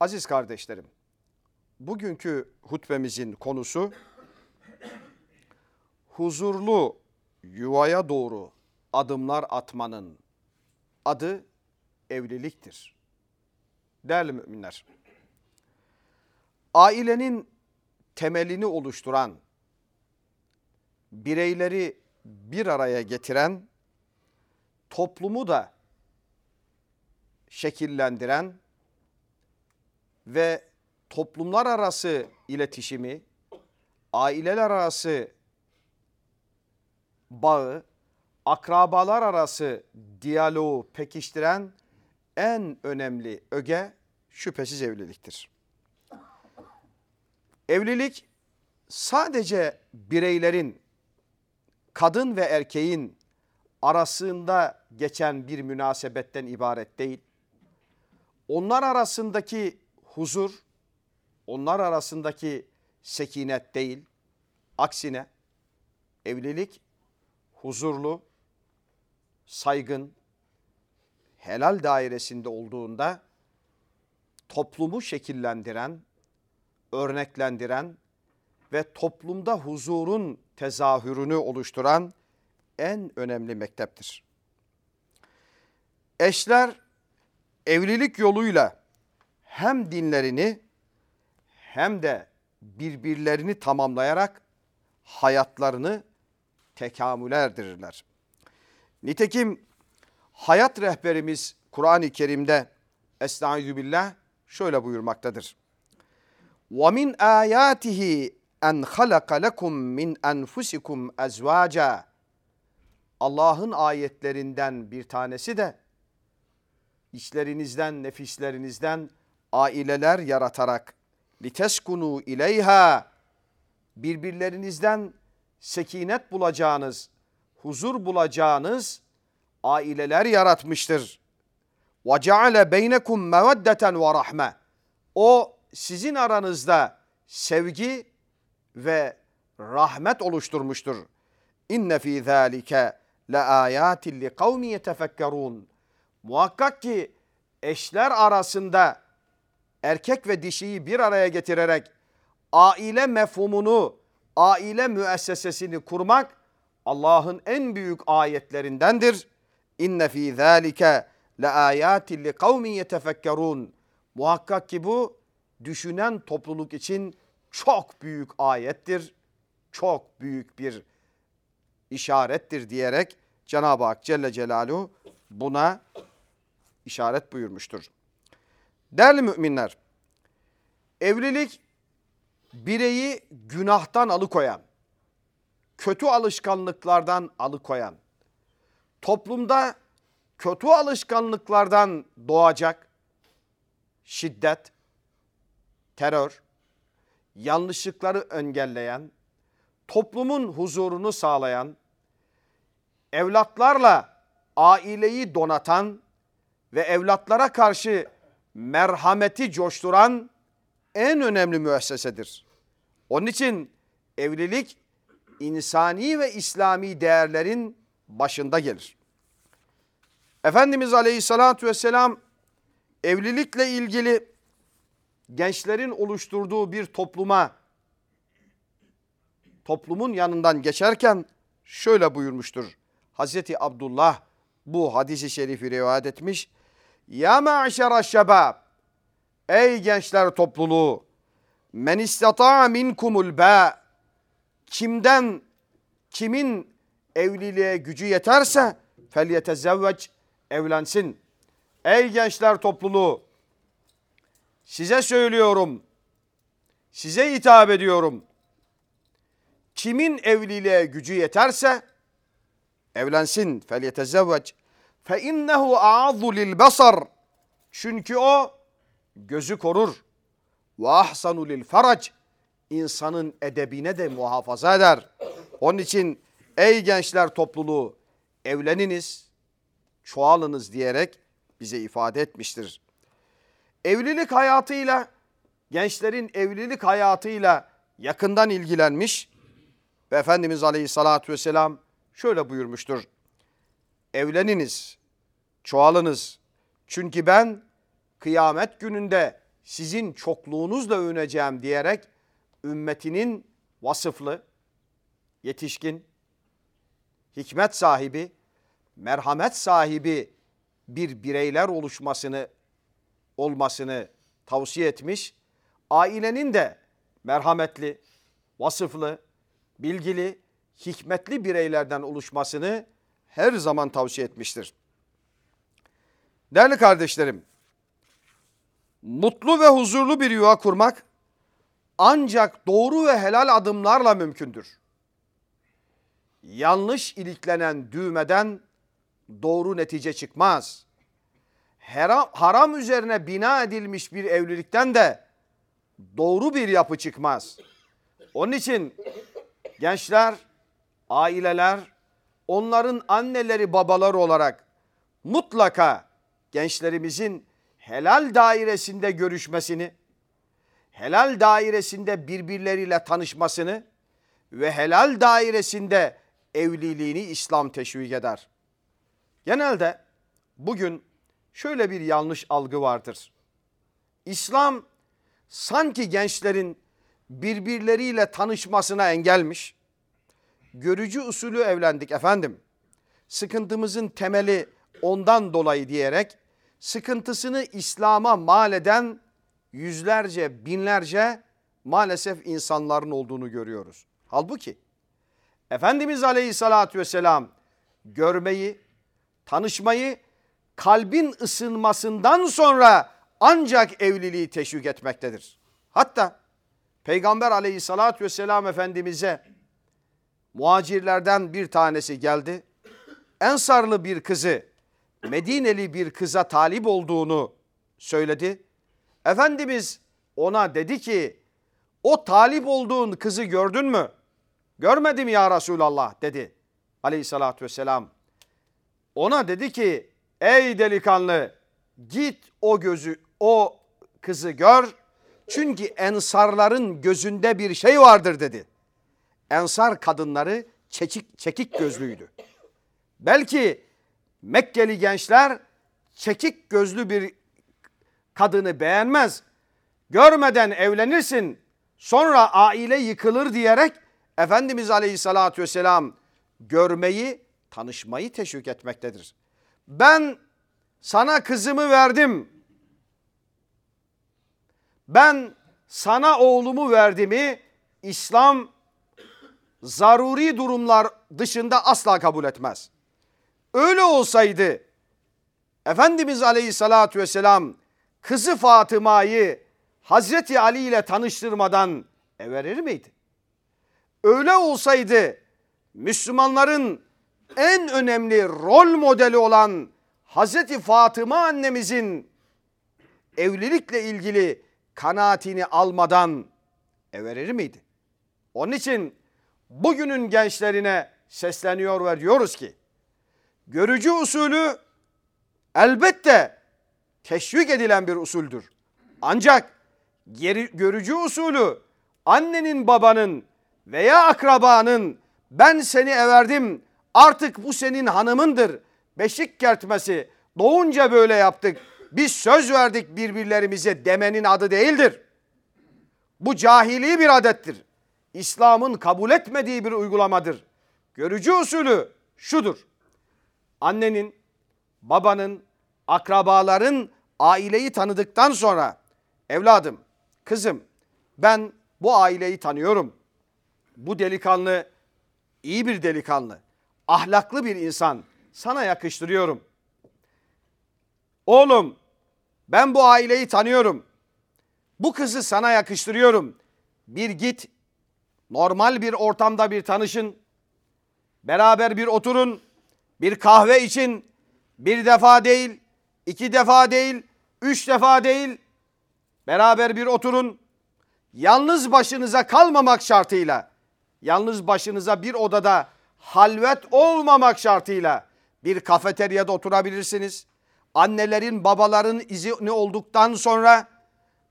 Aziz kardeşlerim, bugünkü hutbemizin konusu huzurlu yuvaya doğru adımlar atmanın adı evliliktir. Değerli müminler, ailenin temelini oluşturan, bireyleri bir araya getiren, toplumu da şekillendiren ve toplumlar arası iletişimi, aileler arası bağı, akrabalar arası diyaloğu pekiştiren en önemli öge şüphesiz evliliktir. Evlilik sadece bireylerin, kadın ve erkeğin arasında geçen bir münasebetten ibaret değil. Onlar arasındaki huzur, onlar arasındaki sekinet değil. Aksine evlilik huzurlu, saygın, helal dairesinde olduğunda toplumu şekillendiren, örneklendiren ve toplumda huzurun tezahürünü oluşturan en önemli mekteptir. Eşler evlilik yoluyla hem dinlerini hem de birbirlerini tamamlayarak hayatlarını tekamüle erdirirler. Nitekim hayat rehberimiz Kur'an-ı Kerim'de Estaizu billah şöyle buyurmaktadır. وَمِنْ آيَاتِهِ اَنْ خَلَقَ لَكُمْ مِنْ أَنْفُسِكُمْ اَزْوَاجًا Allah'ın ayetlerinden bir tanesi de işlerinizden, nefislerinizden aileler yaratarak liteskunu ileyha birbirlerinizden sekinet bulacağınız, huzur bulacağınız aileler yaratmıştır. Ve ceale beynekum meveddeten ve rahme. O sizin aranızda sevgi ve rahmet oluşturmuştur. İnne fî zâlike le âyâtin li kavmi yetefekkerûn. Muhakkak ki eşler arasında erkek ve dişiyi bir araya getirerek aile mefhumunu, aile müessesesini kurmak Allah'ın en büyük ayetlerindendir. İnne fî zâlike le âyâtin li kavmin yetefekkerûn. Muhakkak ki bu düşünen topluluk için çok büyük ayettir. Çok büyük bir işarettir diyerek Cenab-ı Hak Celle Celaluhu buna işaret buyurmuştur. Değerli müminler, evlilik bireyi günahtan alıkoyan, kötü alışkanlıklardan alıkoyan, toplumda kötü alışkanlıklardan doğacak şiddet, terör, yanlışlıkları engelleyen, toplumun huzurunu sağlayan, evlatlarla aileyi donatan ve evlatlara karşı merhameti coşturan en önemli müessesedir. Onun için evlilik insani ve İslami değerlerin başında gelir. Efendimiz Aleyhisselatü Vesselam evlilikle ilgili gençlerin oluşturduğu bir topluma toplumun yanından geçerken şöyle buyurmuştur. Hazreti Abdullah bu hadisi şerifi rivayet etmiş. Ya ma'şera şebab Ey gençler topluluğu men istata'a minkumul ba kimden kimin evliliğe gücü yeterse felyetezevveç evlensin. Ey gençler topluluğu size söylüyorum. Size hitap ediyorum. Kimin evliliğe gücü yeterse evlensin. Felyetezevveç. Fe innehu a'adhu lil basar. Çünkü o gözü korur. Ve ahsanu lil farac. insanın edebine de muhafaza eder. Onun için ey gençler topluluğu evleniniz, çoğalınız diyerek bize ifade etmiştir. Evlilik hayatıyla, gençlerin evlilik hayatıyla yakından ilgilenmiş ve Efendimiz Aleyhisselatü Vesselam şöyle buyurmuştur. Evleniniz, çoğalınız. Çünkü ben kıyamet gününde sizin çokluğunuzla övüneceğim diyerek ümmetinin vasıflı, yetişkin, hikmet sahibi, merhamet sahibi bir bireyler oluşmasını olmasını tavsiye etmiş. Ailenin de merhametli, vasıflı, bilgili, hikmetli bireylerden oluşmasını her zaman tavsiye etmiştir. Değerli kardeşlerim, mutlu ve huzurlu bir yuva kurmak ancak doğru ve helal adımlarla mümkündür. Yanlış iliklenen düğmeden doğru netice çıkmaz. Haram, haram üzerine bina edilmiş bir evlilikten de doğru bir yapı çıkmaz. Onun için gençler, aileler, onların anneleri babaları olarak mutlaka gençlerimizin helal dairesinde görüşmesini, helal dairesinde birbirleriyle tanışmasını ve helal dairesinde evliliğini İslam teşvik eder. Genelde bugün şöyle bir yanlış algı vardır. İslam sanki gençlerin birbirleriyle tanışmasına engelmiş. Görücü usulü evlendik efendim. Sıkıntımızın temeli ondan dolayı diyerek sıkıntısını İslam'a mal eden yüzlerce, binlerce maalesef insanların olduğunu görüyoruz. Halbuki Efendimiz Aleyhisselatü Vesselam görmeyi, tanışmayı kalbin ısınmasından sonra ancak evliliği teşvik etmektedir. Hatta Peygamber Aleyhisselatü Vesselam Efendimiz'e muhacirlerden bir tanesi geldi. Ensarlı bir kızı Medineli bir kıza talip olduğunu söyledi. Efendimiz ona dedi ki o talip olduğun kızı gördün mü? Görmedim ya Resulallah dedi aleyhissalatü vesselam. Ona dedi ki ey delikanlı git o gözü o kızı gör. Çünkü ensarların gözünde bir şey vardır dedi. Ensar kadınları çekik, çekik gözlüydü. Belki Mekkeli gençler çekik gözlü bir kadını beğenmez. Görmeden evlenirsin sonra aile yıkılır diyerek Efendimiz Aleyhisselatü Vesselam görmeyi, tanışmayı teşvik etmektedir. Ben sana kızımı verdim. Ben sana oğlumu verdimi İslam zaruri durumlar dışında asla kabul etmez. Öyle olsaydı Efendimiz Aleyhisselatü Vesselam kızı Fatıma'yı Hazreti Ali ile tanıştırmadan verir miydi? Öyle olsaydı Müslümanların en önemli rol modeli olan Hazreti Fatıma annemizin evlilikle ilgili kanaatini almadan verir miydi? Onun için bugünün gençlerine sesleniyor ve diyoruz ki görücü usulü elbette teşvik edilen bir usuldür. Ancak geri, görücü usulü annenin babanın veya akrabanın ben seni everdim artık bu senin hanımındır beşik kertmesi doğunca böyle yaptık biz söz verdik birbirlerimize demenin adı değildir. Bu cahili bir adettir. İslam'ın kabul etmediği bir uygulamadır. Görücü usulü şudur annenin, babanın, akrabaların aileyi tanıdıktan sonra evladım, kızım ben bu aileyi tanıyorum. Bu delikanlı iyi bir delikanlı, ahlaklı bir insan. Sana yakıştırıyorum. Oğlum ben bu aileyi tanıyorum. Bu kızı sana yakıştırıyorum. Bir git normal bir ortamda bir tanışın. Beraber bir oturun. Bir kahve için bir defa değil, iki defa değil, üç defa değil beraber bir oturun. Yalnız başınıza kalmamak şartıyla, yalnız başınıza bir odada halvet olmamak şartıyla bir kafeteryada oturabilirsiniz. Annelerin, babaların izni olduktan sonra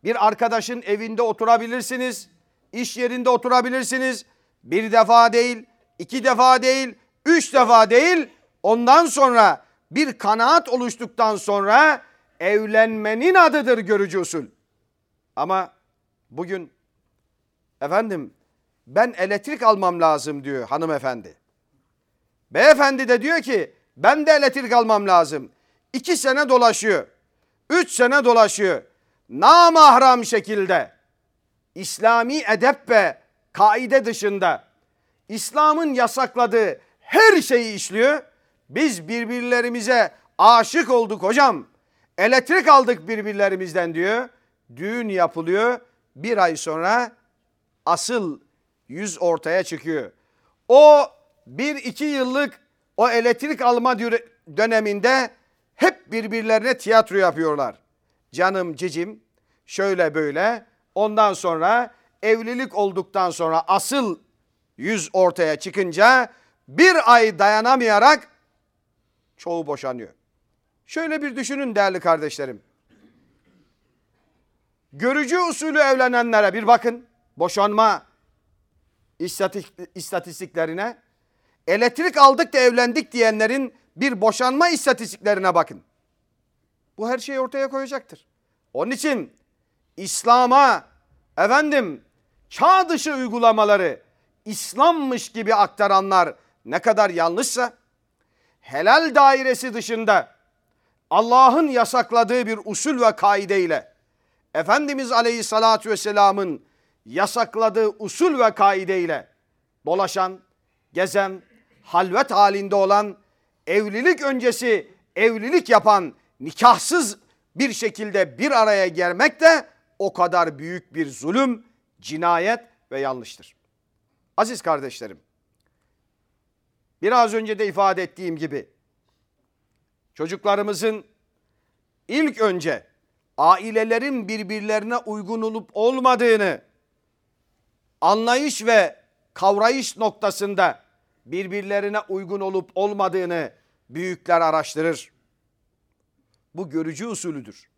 bir arkadaşın evinde oturabilirsiniz. İş yerinde oturabilirsiniz. Bir defa değil, iki defa değil, üç defa değil, Ondan sonra bir kanaat oluştuktan sonra evlenmenin adıdır görücü usul. Ama bugün efendim ben elektrik almam lazım diyor hanımefendi. Beyefendi de diyor ki ben de elektrik almam lazım. İki sene dolaşıyor. Üç sene dolaşıyor. Namahram şekilde İslami edep ve kaide dışında İslam'ın yasakladığı her şeyi işliyor. Biz birbirlerimize aşık olduk hocam. Elektrik aldık birbirlerimizden diyor. Düğün yapılıyor. Bir ay sonra asıl yüz ortaya çıkıyor. O bir iki yıllık o elektrik alma döneminde hep birbirlerine tiyatro yapıyorlar. Canım cicim şöyle böyle ondan sonra evlilik olduktan sonra asıl yüz ortaya çıkınca bir ay dayanamayarak çoğu boşanıyor. Şöyle bir düşünün değerli kardeşlerim. Görücü usulü evlenenlere bir bakın. Boşanma istatistiklerine. Elektrik aldık da evlendik diyenlerin bir boşanma istatistiklerine bakın. Bu her şeyi ortaya koyacaktır. Onun için İslam'a efendim çağ dışı uygulamaları İslammış gibi aktaranlar ne kadar yanlışsa helal dairesi dışında Allah'ın yasakladığı bir usul ve kaideyle Efendimiz Aleyhisselatü Vesselam'ın yasakladığı usul ve kaideyle dolaşan, gezen, halvet halinde olan, evlilik öncesi evlilik yapan, nikahsız bir şekilde bir araya gelmek de o kadar büyük bir zulüm, cinayet ve yanlıştır. Aziz kardeşlerim, biraz önce de ifade ettiğim gibi çocuklarımızın ilk önce ailelerin birbirlerine uygun olup olmadığını anlayış ve kavrayış noktasında birbirlerine uygun olup olmadığını büyükler araştırır. Bu görücü usulüdür.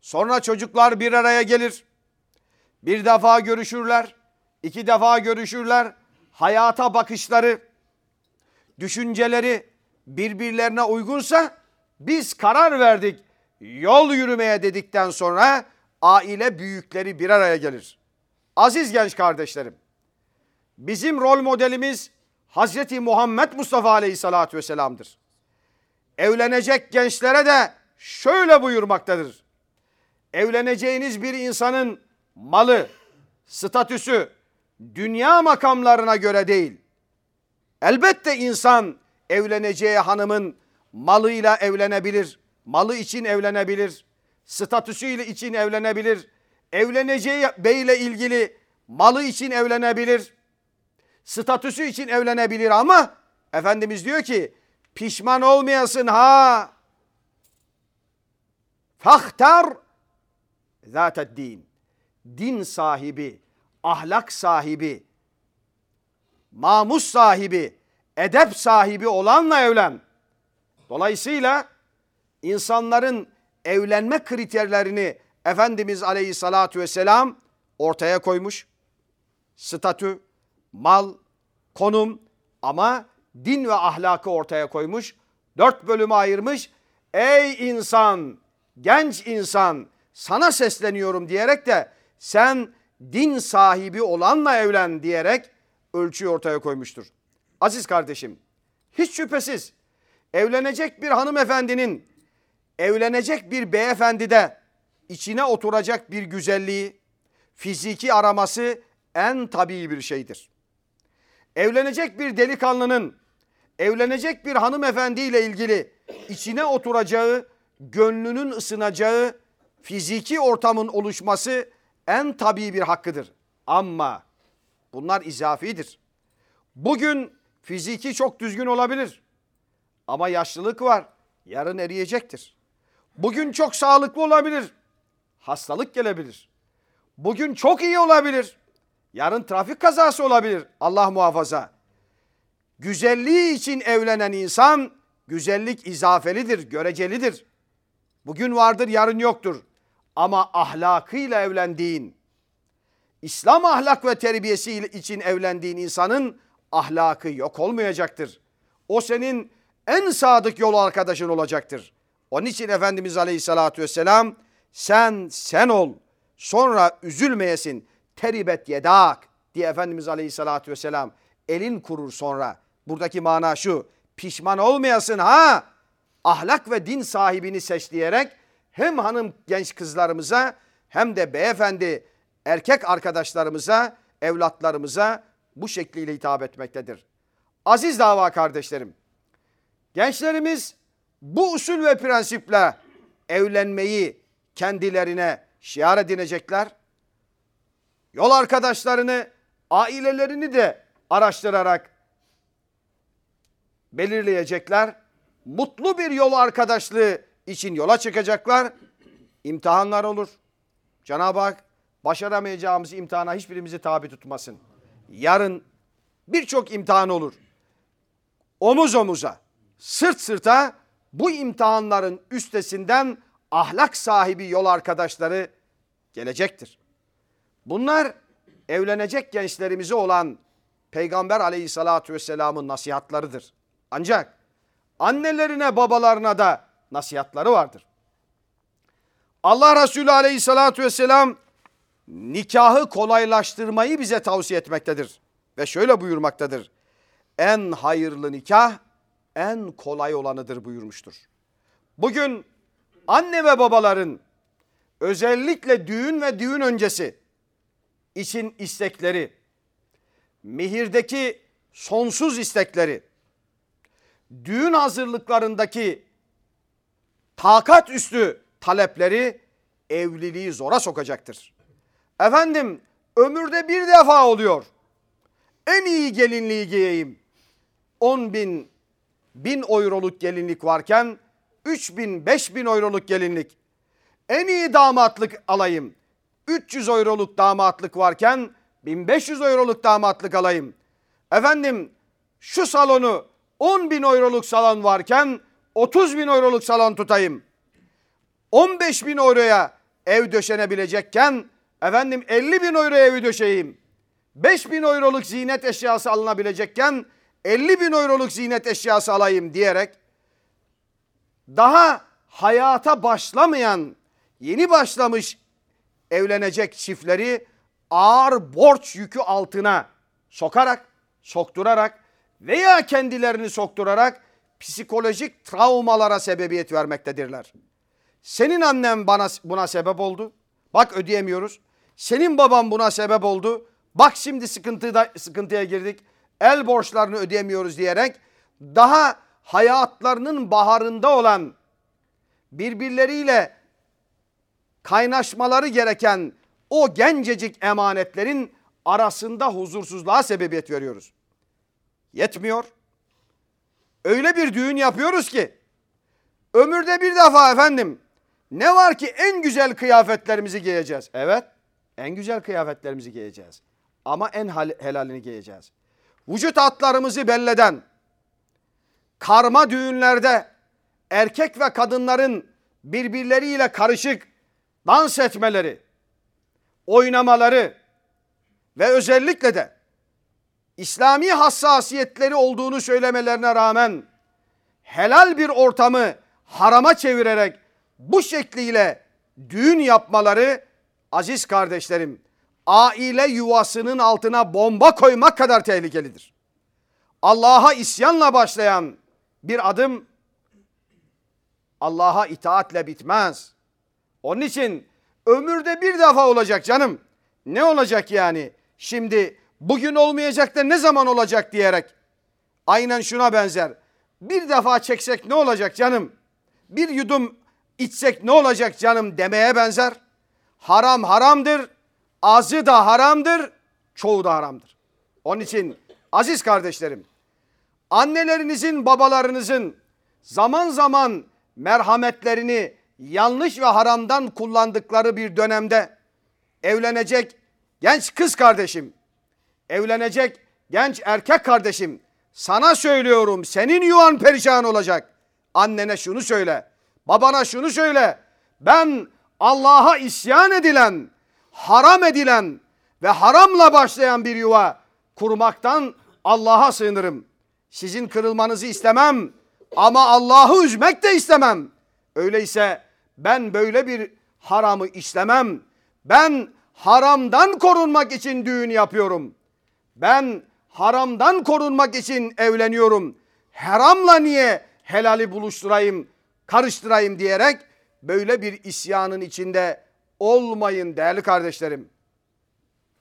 Sonra çocuklar bir araya gelir. Bir defa görüşürler, iki defa görüşürler. Hayata bakışları, düşünceleri birbirlerine uygunsa biz karar verdik. Yol yürümeye dedikten sonra aile büyükleri bir araya gelir. Aziz genç kardeşlerim, bizim rol modelimiz Hazreti Muhammed Mustafa Aleyhisselatü Vesselam'dır. Evlenecek gençlere de şöyle buyurmaktadır. Evleneceğiniz bir insanın malı, statüsü, dünya makamlarına göre değil. Elbette insan evleneceği hanımın malıyla evlenebilir, malı için evlenebilir, statüsüyle için evlenebilir, evleneceği beyle ilgili malı için evlenebilir, statüsü için evlenebilir ama Efendimiz diyor ki pişman olmayasın ha. Fahtar zaten din. Din sahibi, ahlak sahibi, mamus sahibi, edep sahibi olanla evlen. Dolayısıyla insanların evlenme kriterlerini Efendimiz Aleyhisselatü Vesselam ortaya koymuş. Statü, mal, konum ama din ve ahlakı ortaya koymuş. Dört bölüme ayırmış. Ey insan, genç insan sana sesleniyorum diyerek de sen din sahibi olanla evlen diyerek ölçüyü ortaya koymuştur. Aziz kardeşim, hiç şüphesiz evlenecek bir hanımefendinin evlenecek bir beyefendide içine oturacak bir güzelliği, fiziki araması en tabii bir şeydir. Evlenecek bir delikanlının evlenecek bir hanımefendiyle ilgili içine oturacağı, gönlünün ısınacağı fiziki ortamın oluşması en tabii bir hakkıdır. Ama bunlar izafidir. Bugün fiziki çok düzgün olabilir. Ama yaşlılık var. Yarın eriyecektir. Bugün çok sağlıklı olabilir. Hastalık gelebilir. Bugün çok iyi olabilir. Yarın trafik kazası olabilir. Allah muhafaza. Güzelliği için evlenen insan güzellik izafelidir, görecelidir. Bugün vardır, yarın yoktur. Ama ahlakıyla evlendiğin, İslam ahlak ve terbiyesi için evlendiğin insanın ahlakı yok olmayacaktır. O senin en sadık yol arkadaşın olacaktır. Onun için Efendimiz Aleyhisselatü Vesselam sen sen ol, sonra üzülmeyesin. Teribet yedak diye Efendimiz Aleyhisselatü Vesselam elin kurur sonra. Buradaki mana şu pişman olmayasın ha ahlak ve din sahibini seç diyerek hem hanım genç kızlarımıza hem de beyefendi erkek arkadaşlarımıza, evlatlarımıza bu şekliyle hitap etmektedir. Aziz dava kardeşlerim, gençlerimiz bu usul ve prensiple evlenmeyi kendilerine şiar edinecekler. Yol arkadaşlarını, ailelerini de araştırarak belirleyecekler. Mutlu bir yol arkadaşlığı için yola çıkacaklar. İmtihanlar olur. Cenab-ı Hak başaramayacağımız imtihana hiçbirimizi tabi tutmasın. Yarın birçok imtihan olur. Omuz omuza, sırt sırta bu imtihanların üstesinden ahlak sahibi yol arkadaşları gelecektir. Bunlar evlenecek gençlerimize olan Peygamber aleyhissalatü vesselamın nasihatlarıdır. Ancak annelerine babalarına da nasihatları vardır. Allah Resulü aleyhissalatü vesselam nikahı kolaylaştırmayı bize tavsiye etmektedir. Ve şöyle buyurmaktadır. En hayırlı nikah en kolay olanıdır buyurmuştur. Bugün anne ve babaların özellikle düğün ve düğün öncesi için istekleri, mihirdeki sonsuz istekleri, düğün hazırlıklarındaki takat üstü talepleri evliliği zora sokacaktır. Efendim ömürde bir defa oluyor. En iyi gelinliği giyeyim. 10 bin, bin euroluk gelinlik varken 3 bin, 5 bin euroluk gelinlik. En iyi damatlık alayım. 300 euroluk damatlık varken 1500 euroluk damatlık alayım. Efendim şu salonu 10 bin euroluk salon varken 30 bin euroluk salon tutayım. 15 bin euroya ev döşenebilecekken efendim 50 bin euroya evi döşeyeyim. 5 bin euroluk zinet eşyası alınabilecekken 50 bin euroluk zinet eşyası alayım diyerek daha hayata başlamayan yeni başlamış evlenecek çiftleri ağır borç yükü altına sokarak, sokturarak veya kendilerini sokturarak psikolojik travmalara sebebiyet vermektedirler. Senin annen bana buna sebep oldu. Bak ödeyemiyoruz. Senin baban buna sebep oldu. Bak şimdi sıkıntıda, sıkıntıya girdik. El borçlarını ödeyemiyoruz diyerek daha hayatlarının baharında olan birbirleriyle kaynaşmaları gereken o gencecik emanetlerin arasında huzursuzluğa sebebiyet veriyoruz. Yetmiyor. Öyle bir düğün yapıyoruz ki ömürde bir defa efendim ne var ki en güzel kıyafetlerimizi giyeceğiz. Evet en güzel kıyafetlerimizi giyeceğiz. Ama en helalini giyeceğiz. Vücut hatlarımızı belleden karma düğünlerde erkek ve kadınların birbirleriyle karışık dans etmeleri, oynamaları ve özellikle de İslami hassasiyetleri olduğunu söylemelerine rağmen helal bir ortamı harama çevirerek bu şekliyle düğün yapmaları aziz kardeşlerim aile yuvasının altına bomba koymak kadar tehlikelidir. Allah'a isyanla başlayan bir adım Allah'a itaatle bitmez. Onun için ömürde bir defa olacak canım. Ne olacak yani? Şimdi bugün olmayacak da ne zaman olacak diyerek. Aynen şuna benzer. Bir defa çeksek ne olacak canım? Bir yudum içsek ne olacak canım demeye benzer. Haram haramdır. Azı da haramdır. Çoğu da haramdır. Onun için aziz kardeşlerim annelerinizin babalarınızın zaman zaman merhametlerini yanlış ve haramdan kullandıkları bir dönemde evlenecek genç kız kardeşim, evlenecek genç erkek kardeşim sana söylüyorum senin yuvan perişan olacak. Annene şunu söyle, babana şunu söyle. Ben Allah'a isyan edilen, haram edilen ve haramla başlayan bir yuva kurmaktan Allah'a sığınırım. Sizin kırılmanızı istemem ama Allah'ı üzmek de istemem. Öyleyse ben böyle bir haramı işlemem. Ben haramdan korunmak için düğün yapıyorum. Ben haramdan korunmak için evleniyorum. Haramla niye helali buluşturayım, karıştırayım diyerek böyle bir isyanın içinde olmayın değerli kardeşlerim.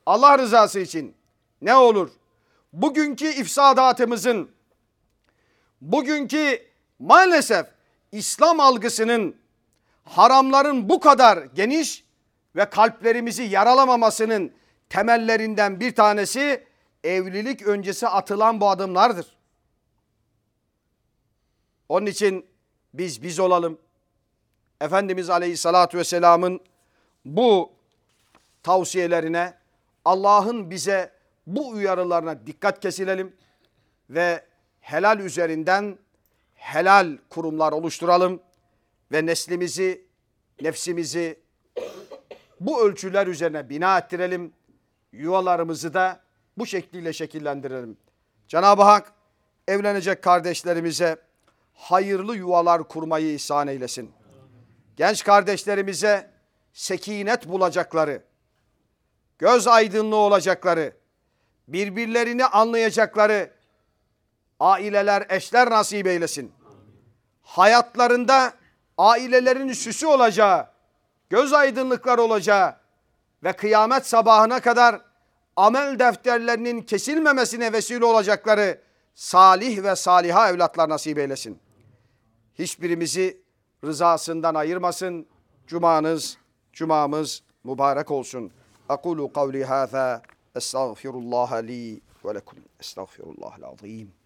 Allah rızası için ne olur? Bugünkü ifsadatımızın, bugünkü maalesef İslam algısının haramların bu kadar geniş ve kalplerimizi yaralamamasının temellerinden bir tanesi evlilik öncesi atılan bu adımlardır. Onun için biz biz olalım. Efendimiz Aleyhisselatü Vesselam'ın bu tavsiyelerine, Allah'ın bize bu uyarılarına dikkat kesilelim ve helal üzerinden helal kurumlar oluşturalım ve neslimizi, nefsimizi bu ölçüler üzerine bina ettirelim. Yuvalarımızı da bu şekliyle şekillendirelim. Cenab-ı Hak evlenecek kardeşlerimize hayırlı yuvalar kurmayı ihsan eylesin. Genç kardeşlerimize sekinet bulacakları, göz aydınlığı olacakları, birbirlerini anlayacakları aileler, eşler nasip eylesin. Hayatlarında ailelerin süsü olacağı, göz aydınlıklar olacağı ve kıyamet sabahına kadar amel defterlerinin kesilmemesine vesile olacakları salih ve saliha evlatlar nasip eylesin. Hiçbirimizi rızasından ayırmasın. Cumanız, cumamız mübarek olsun. Aqulu kavli hâzâ estağfirullah li ve lekum. Estağfirullahal azim.